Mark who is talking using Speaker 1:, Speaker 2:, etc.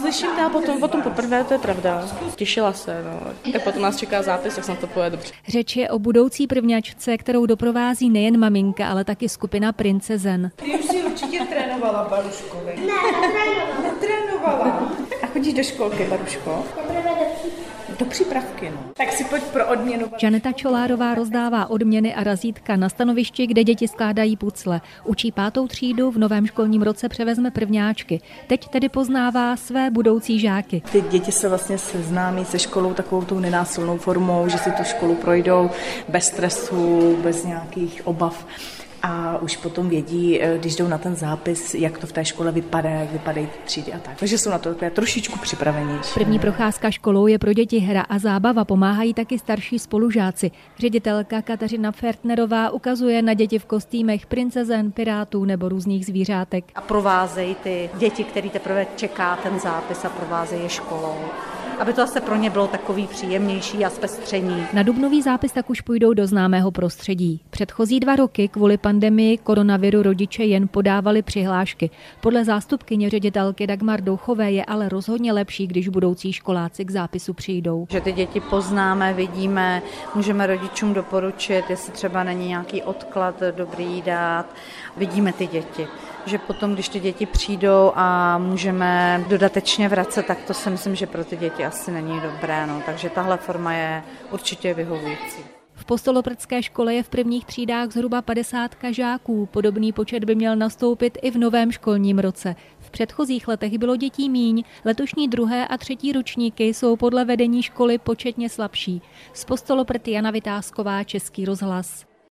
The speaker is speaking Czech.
Speaker 1: Slyším já potom, potom poprvé, to je pravda. Těšila se, no. Tak potom nás čeká zápis, jak se to pojede dobře.
Speaker 2: Řeč je o budoucí prvňačce, kterou doprovází nejen maminka, ale taky skupina princezen.
Speaker 3: Ty už si určitě trénovala, Baruškovi.
Speaker 4: Ne, netrénovala.
Speaker 3: Netrénovala. A chodíš do školky, Baruško?
Speaker 4: Do
Speaker 3: do přípravky. No. Tak si pojď pro odměnu.
Speaker 2: Žaneta Čolárová rozdává odměny a razítka na stanovišti, kde děti skládají pucle. Učí pátou třídu, v novém školním roce převezme prvňáčky. Teď tedy poznává své budoucí žáky.
Speaker 1: Ty děti se vlastně seznámí se školou takovou tou nenásilnou formou, že si tu školu projdou bez stresu, bez nějakých obav a už potom vědí, eh, když jdou na ten zápis, jak to v té škole vypadá, jak vypadají ty třídy a tak. Takže jsou na to takové trošičku připravenější.
Speaker 2: První procházka školou je pro děti hra a zábava, pomáhají taky starší spolužáci. Ředitelka Kateřina Fertnerová ukazuje na děti v kostýmech princezen, pirátů nebo různých zvířátek.
Speaker 5: A provázejí ty děti, který teprve čeká ten zápis a provázejí je školou aby to zase pro ně bylo takový příjemnější a zpestření.
Speaker 2: Na dubnový zápis tak už půjdou do známého prostředí. Předchozí dva roky kvůli pandemii koronaviru rodiče jen podávali přihlášky. Podle zástupkyně ředitelky Dagmar Douchové je ale rozhodně lepší, když budoucí školáci k zápisu přijdou.
Speaker 5: Že ty děti poznáme, vidíme, můžeme rodičům doporučit, jestli třeba není nějaký odklad dobrý dát. Vidíme ty děti že potom, když ty děti přijdou a můžeme dodatečně vracet, tak to si myslím, že pro ty děti asi není dobré. No. Takže tahle forma je určitě vyhovující.
Speaker 2: V postoloprdské škole je v prvních třídách zhruba 50 žáků. Podobný počet by měl nastoupit i v novém školním roce. V předchozích letech bylo dětí míň, letošní druhé a třetí ročníky jsou podle vedení školy početně slabší. Z postoloprty Jana Vytázková, Český rozhlas.